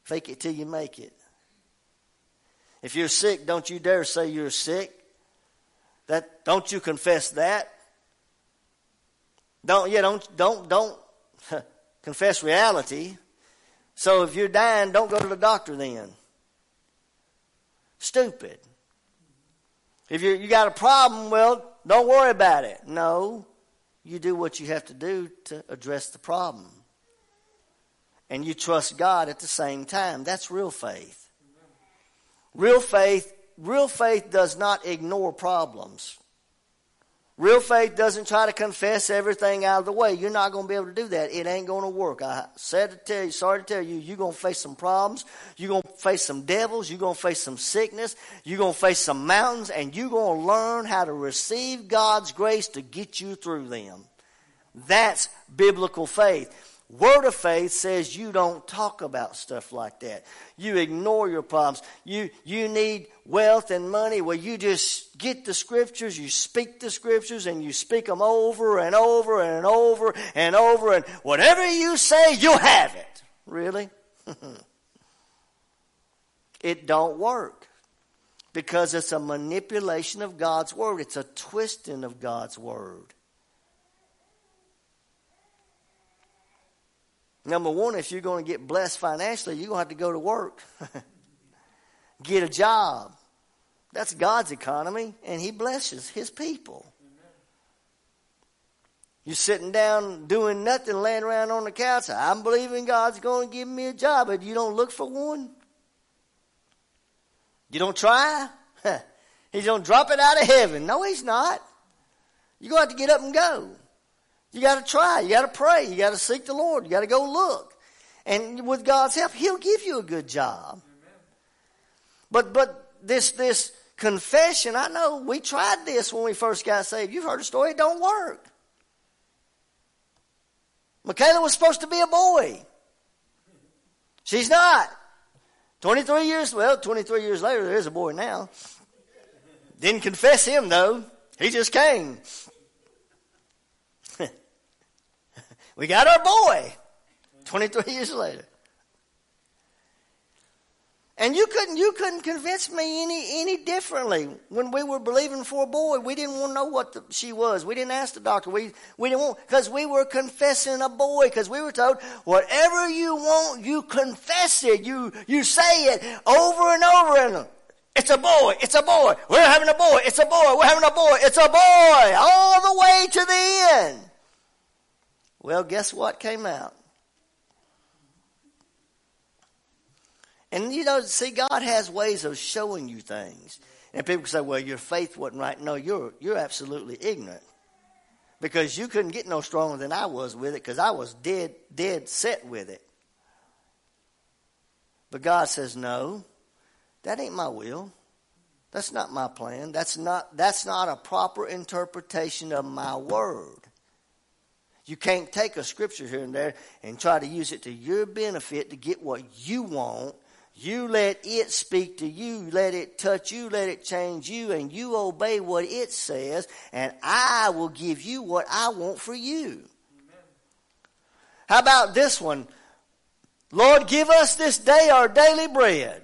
fake it till you make it. If you're sick, don't you dare say you're sick. That don't you confess that. Don't yeah, don't don't don't confess reality. So if you're dying, don't go to the doctor then. Stupid. If you you got a problem, well, don't worry about it. No. You do what you have to do to address the problem. And you trust God at the same time. That's real faith. Real faith, real faith does not ignore problems. Real faith doesn't try to confess everything out of the way. You're not going to be able to do that. It ain't going to work. I said to tell you, sorry to tell you, you're going to face some problems. You're going to face some devils. You're going to face some sickness. You're going to face some mountains, and you're going to learn how to receive God's grace to get you through them. That's biblical faith. Word of faith says you don't talk about stuff like that. You ignore your problems. You, you need wealth and money. Well, you just get the scriptures, you speak the scriptures, and you speak them over and over and over and over, and whatever you say, you'll have it. Really? it don't work. Because it's a manipulation of God's word. It's a twisting of God's word. Number one, if you're going to get blessed financially, you're going to have to go to work, get a job. That's God's economy, and He blesses His people. You're sitting down doing nothing, laying around on the couch. I'm believing God's going to give me a job, but you don't look for one. You don't try. he's going to drop it out of heaven. No, He's not. You're going to have to get up and go. You got to try. You got to pray. You got to seek the Lord. You got to go look. And with God's help, He'll give you a good job. But but this this confession, I know we tried this when we first got saved. You've heard the story. It don't work. Michaela was supposed to be a boy. She's not. 23 years, well, 23 years later, there is a boy now. Didn't confess him though. He just came. We got our boy 23 years later. And you couldn't, you couldn't convince me any, any differently. When we were believing for a boy, we didn't want to know what the, she was. We didn't ask the doctor. We, we didn't want, because we were confessing a boy, because we were told, whatever you want, you confess it. You, you say it over and over and it's a boy. It's a boy. We're having a boy. It's a boy. We're having a boy. It's a boy. All the way to the end. Well, guess what came out? And you know, see, God has ways of showing you things. And people say, well, your faith wasn't right. No, you're, you're absolutely ignorant. Because you couldn't get no stronger than I was with it because I was dead, dead set with it. But God says, no, that ain't my will. That's not my plan. That's not, that's not a proper interpretation of my word. You can't take a scripture here and there and try to use it to your benefit to get what you want. You let it speak to you, let it touch you, let it change you, and you obey what it says, and I will give you what I want for you. Amen. How about this one? Lord, give us this day our daily bread.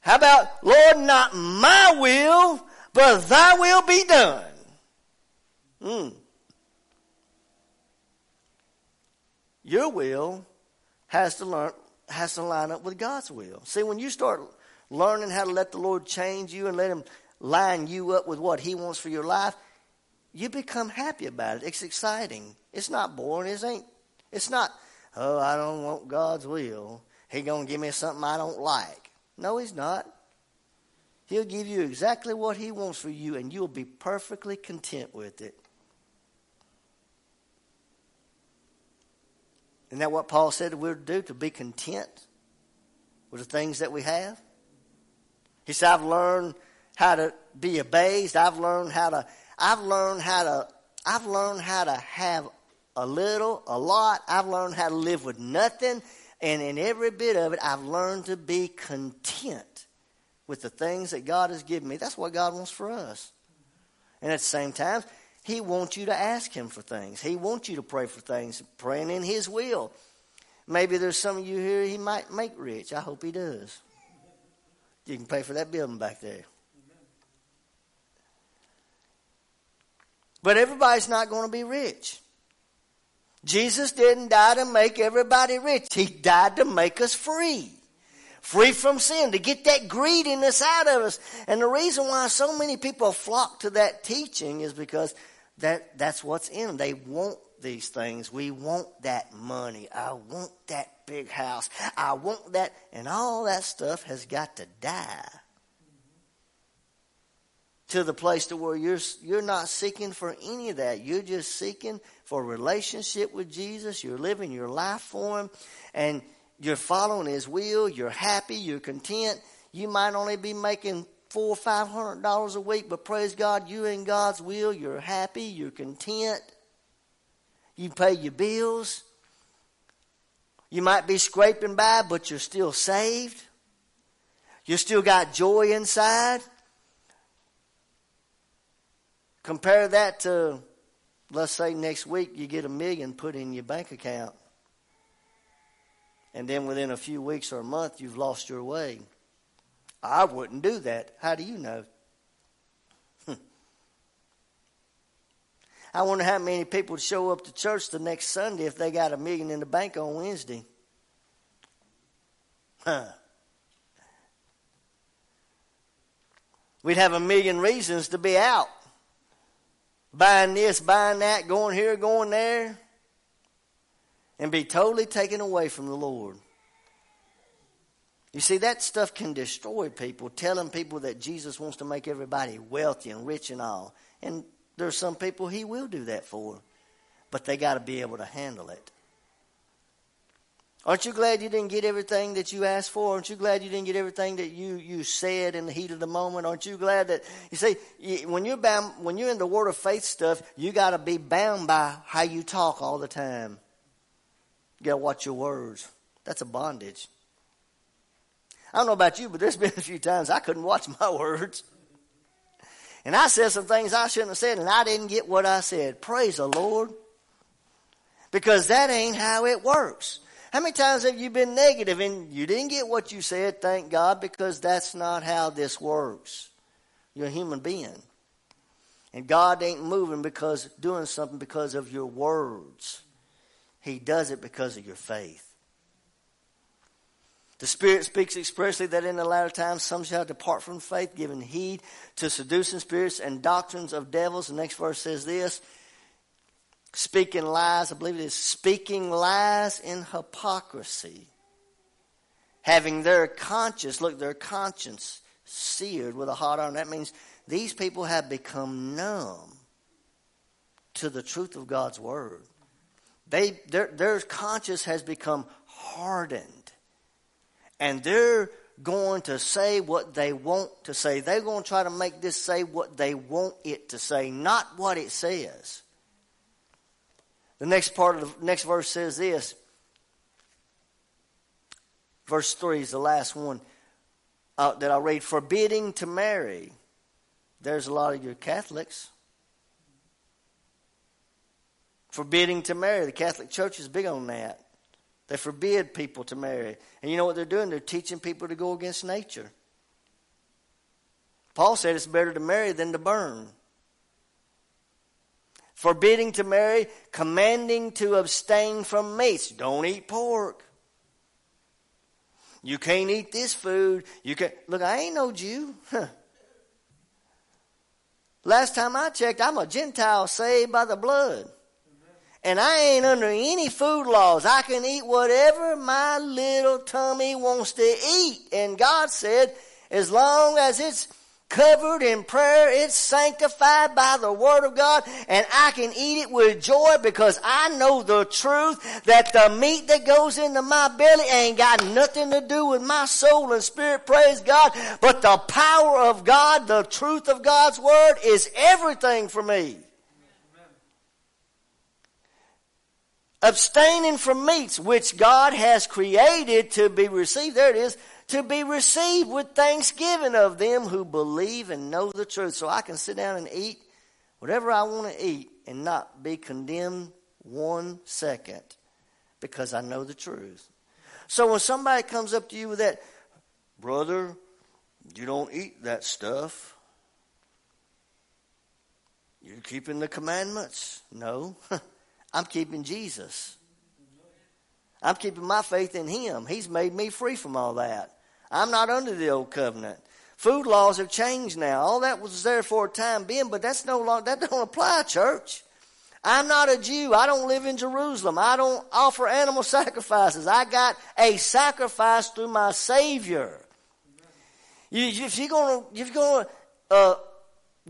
How about, Lord, not my will, but thy will be done. Hmm. Your will has to learn has to line up with God's will. See, when you start learning how to let the Lord change you and let Him line you up with what He wants for your life, you become happy about it. It's exciting. It's not boring. It ain't. It's not. Oh, I don't want God's will. He gonna give me something I don't like. No, He's not. He'll give you exactly what He wants for you, and you'll be perfectly content with it. Isn't that what Paul said we're to do? To be content with the things that we have? He said, I've learned how to be abased. I've learned how to, I've learned how to, I've learned how to have a little, a lot. I've learned how to live with nothing. And in every bit of it, I've learned to be content with the things that God has given me. That's what God wants for us. And at the same time, He wants you to ask Him for things. He wants you to pray for things, praying in His will. Maybe there's some of you here He might make rich. I hope He does. You can pay for that building back there. But everybody's not going to be rich. Jesus didn't die to make everybody rich. He died to make us free. Free from sin, to get that greediness out of us. And the reason why so many people flock to that teaching is because that, that's what's in them. They want these things. We want that money. I want that big house. I want that. And all that stuff has got to die to the place to where you're you're not seeking for any of that. You're just seeking for relationship with Jesus. You're living your life for him and you're following his will. You're happy, you're content. You might only be making four or five hundred dollars a week, but praise God, you're in God's will, you're happy, you're content. You pay your bills. You might be scraping by, but you're still saved. You still got joy inside. Compare that to, let's say next week you get a million put in your bank account. And then within a few weeks or a month, you've lost your way. I wouldn't do that. How do you know? Hmm. I wonder how many people would show up to church the next Sunday if they got a million in the bank on Wednesday. Huh. We'd have a million reasons to be out buying this, buying that, going here, going there, and be totally taken away from the Lord. You see, that stuff can destroy people, telling people that Jesus wants to make everybody wealthy and rich and all. And there's some people he will do that for, but they got to be able to handle it. Aren't you glad you didn't get everything that you asked for? Aren't you glad you didn't get everything that you, you said in the heat of the moment? Aren't you glad that you see when you're bound when you're in the word of faith stuff, you got to be bound by how you talk all the time. You got to watch your words. That's a bondage. I don't know about you, but there's been a few times I couldn't watch my words. And I said some things I shouldn't have said, and I didn't get what I said. Praise the Lord. Because that ain't how it works. How many times have you been negative and you didn't get what you said? Thank God, because that's not how this works. You're a human being. And God ain't moving because doing something because of your words. He does it because of your faith. The Spirit speaks expressly that in the latter times some shall depart from faith, giving heed to seducing spirits and doctrines of devils. The next verse says this speaking lies, I believe it is speaking lies in hypocrisy, having their conscience, look, their conscience seared with a hot iron. That means these people have become numb to the truth of God's word. They, their, their conscience has become hardened. And they're going to say what they want to say. They're going to try to make this say what they want it to say, not what it says. The next part of the next verse says this. Verse 3 is the last one uh, that I read. Forbidding to marry. There's a lot of your Catholics. Forbidding to marry. The Catholic Church is big on that. They forbid people to marry. And you know what they're doing? They're teaching people to go against nature. Paul said it's better to marry than to burn forbidding to marry, commanding to abstain from meats. Don't eat pork. You can't eat this food. You can look. I ain't no Jew. Last time I checked, I'm a Gentile saved by the blood. And I ain't under any food laws. I can eat whatever my little tummy wants to eat. And God said, as long as it's covered in prayer. It's sanctified by the Word of God and I can eat it with joy because I know the truth that the meat that goes into my belly ain't got nothing to do with my soul and spirit, praise God. But the power of God, the truth of God's Word is everything for me. Abstaining from meats which God has created to be received. There it is to be received with thanksgiving of them who believe and know the truth. So I can sit down and eat whatever I want to eat and not be condemned one second because I know the truth. So when somebody comes up to you with that, brother, you don't eat that stuff. You're keeping the commandments. No, I'm keeping Jesus. I'm keeping my faith in Him. He's made me free from all that. I'm not under the old covenant. Food laws have changed now. All that was there for a time being, but that's no longer, that don't apply, church. I'm not a Jew. I don't live in Jerusalem. I don't offer animal sacrifices. I got a sacrifice through my Savior. You, if you're gonna, if you're gonna, uh,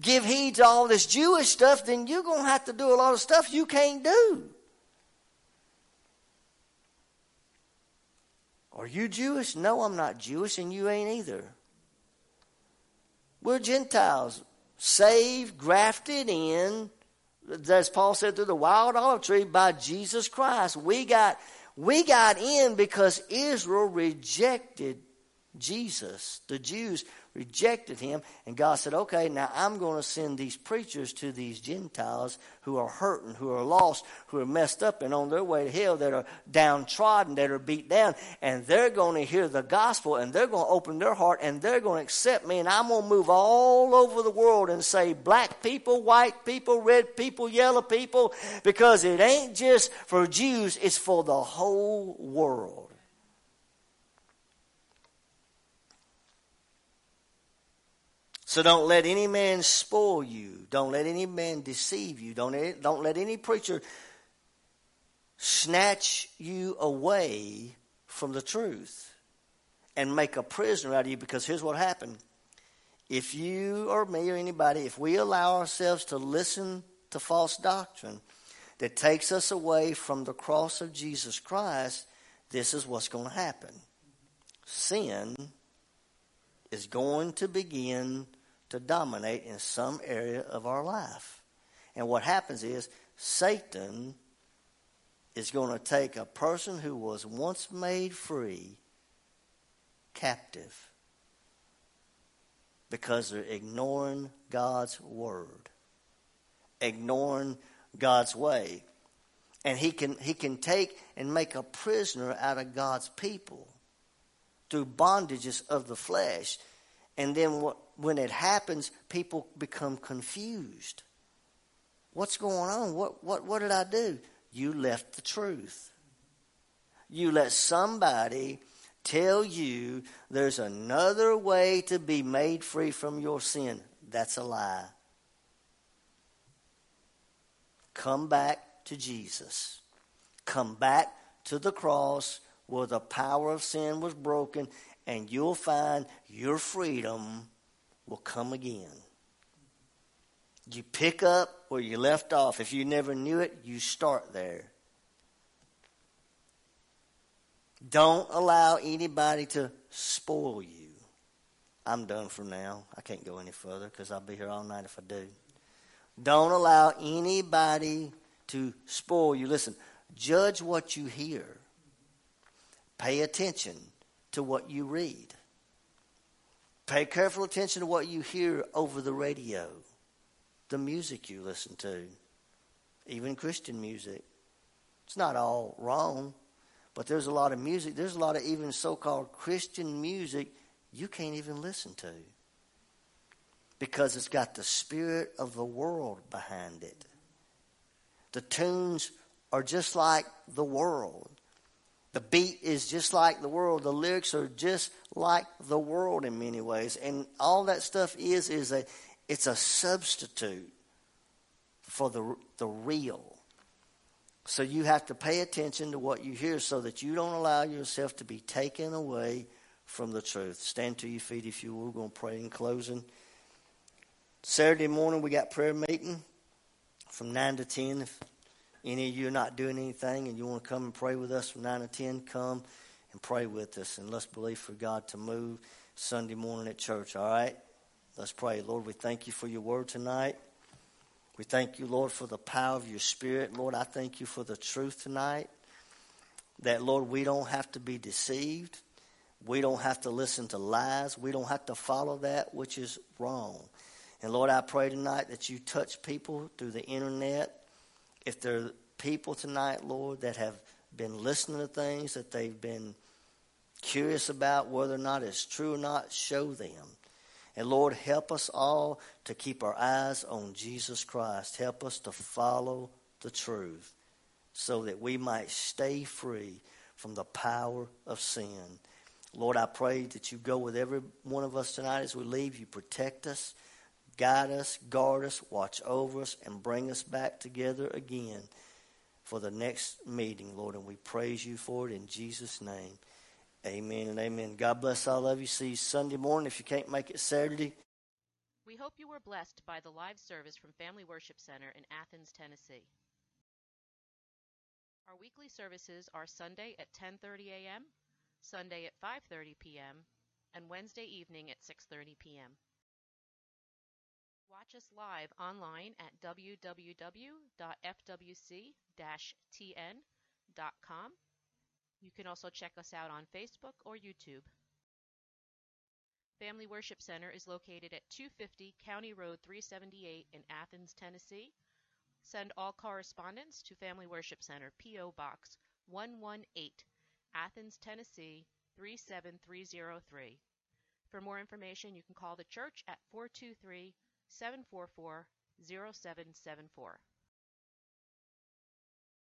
give heed to all this Jewish stuff, then you're gonna have to do a lot of stuff you can't do. Are you Jewish? No, I'm not Jewish, and you ain't either. We're Gentiles, saved, grafted in, as Paul said, through the wild olive tree by Jesus Christ. We got, we got in because Israel rejected Jesus. The Jews rejected him. And God said, okay, now I'm going to send these preachers to these Gentiles who are hurting, who are lost, who are messed up and on their way to hell, that are downtrodden, that are beat down. And they're going to hear the gospel and they're going to open their heart and they're going to accept me. And I'm going to move all over the world and say black people, white people, red people, yellow people, because it ain't just for Jews, it's for the whole world. So don't let any man spoil you. Don't let any man deceive you. Don't, don't let any preacher snatch you away from the truth and make a prisoner out of you because here's what happened. If you or me or anybody, if we allow ourselves to listen to false doctrine that takes us away from the cross of Jesus Christ, this is what's going to happen. Sin is going to begin to dominate in some area of our life. And what happens is Satan is going to take a person who was once made free captive because they're ignoring God's word, ignoring God's way. And he can, he can take and make a prisoner out of God's people through bondages of the flesh. And then what, when it happens, people become confused. What's going on? What, what, what did I do? You left the truth. You let somebody tell you there's another way to be made free from your sin. That's a lie. Come back to Jesus. Come back to the cross where the power of sin was broken, and you'll find your freedom will come again. You pick up where you left off. If you never knew it, you start there. Don't allow anybody to spoil you. I'm done for now. I can't go any further because I'll be here all night if I do. Don't allow anybody to spoil you. Listen, judge what you hear. Pay attention to what you read. Pay careful attention to what you hear over the radio, the music you listen to, even Christian music. It's not all wrong, but there's a lot of music, there's a lot of even so called Christian music you can't even listen to because it's got the spirit of the world behind it. The tunes are just like the world. The beat is just like the world. The lyrics are just like the world in many ways. And all that stuff is is a it's a substitute for the the real. So you have to pay attention to what you hear so that you don't allow yourself to be taken away from the truth. Stand to your feet if you will. We're going to pray in closing. Saturday morning we got prayer meeting from 9 to 10. Any of you are not doing anything and you want to come and pray with us from 9 to 10, come and pray with us. And let's believe for God to move Sunday morning at church, all right? Let's pray. Lord, we thank you for your word tonight. We thank you, Lord, for the power of your spirit. Lord, I thank you for the truth tonight. That, Lord, we don't have to be deceived. We don't have to listen to lies. We don't have to follow that which is wrong. And Lord, I pray tonight that you touch people through the internet if there are people tonight, Lord, that have been listening to things that they've been curious about whether or not it's true or not, show them. And Lord, help us all to keep our eyes on Jesus Christ. Help us to follow the truth so that we might stay free from the power of sin. Lord, I pray that you go with every one of us tonight as we leave. You protect us guide us, guard us, watch over us, and bring us back together again for the next meeting, Lord. And we praise you for it in Jesus' name. Amen and amen. God bless all of you. See you Sunday morning if you can't make it Saturday. We hope you were blessed by the live service from Family Worship Center in Athens, Tennessee. Our weekly services are Sunday at 10:30 a.m., Sunday at 5:30 p.m., and Wednesday evening at 6:30 p.m. Watch us live online at www.fwc-tn.com. You can also check us out on Facebook or YouTube. Family Worship Center is located at 250 County Road 378 in Athens, Tennessee. Send all correspondence to Family Worship Center, P.O. Box 118, Athens, Tennessee 37303. For more information, you can call the church at 423 744 0774.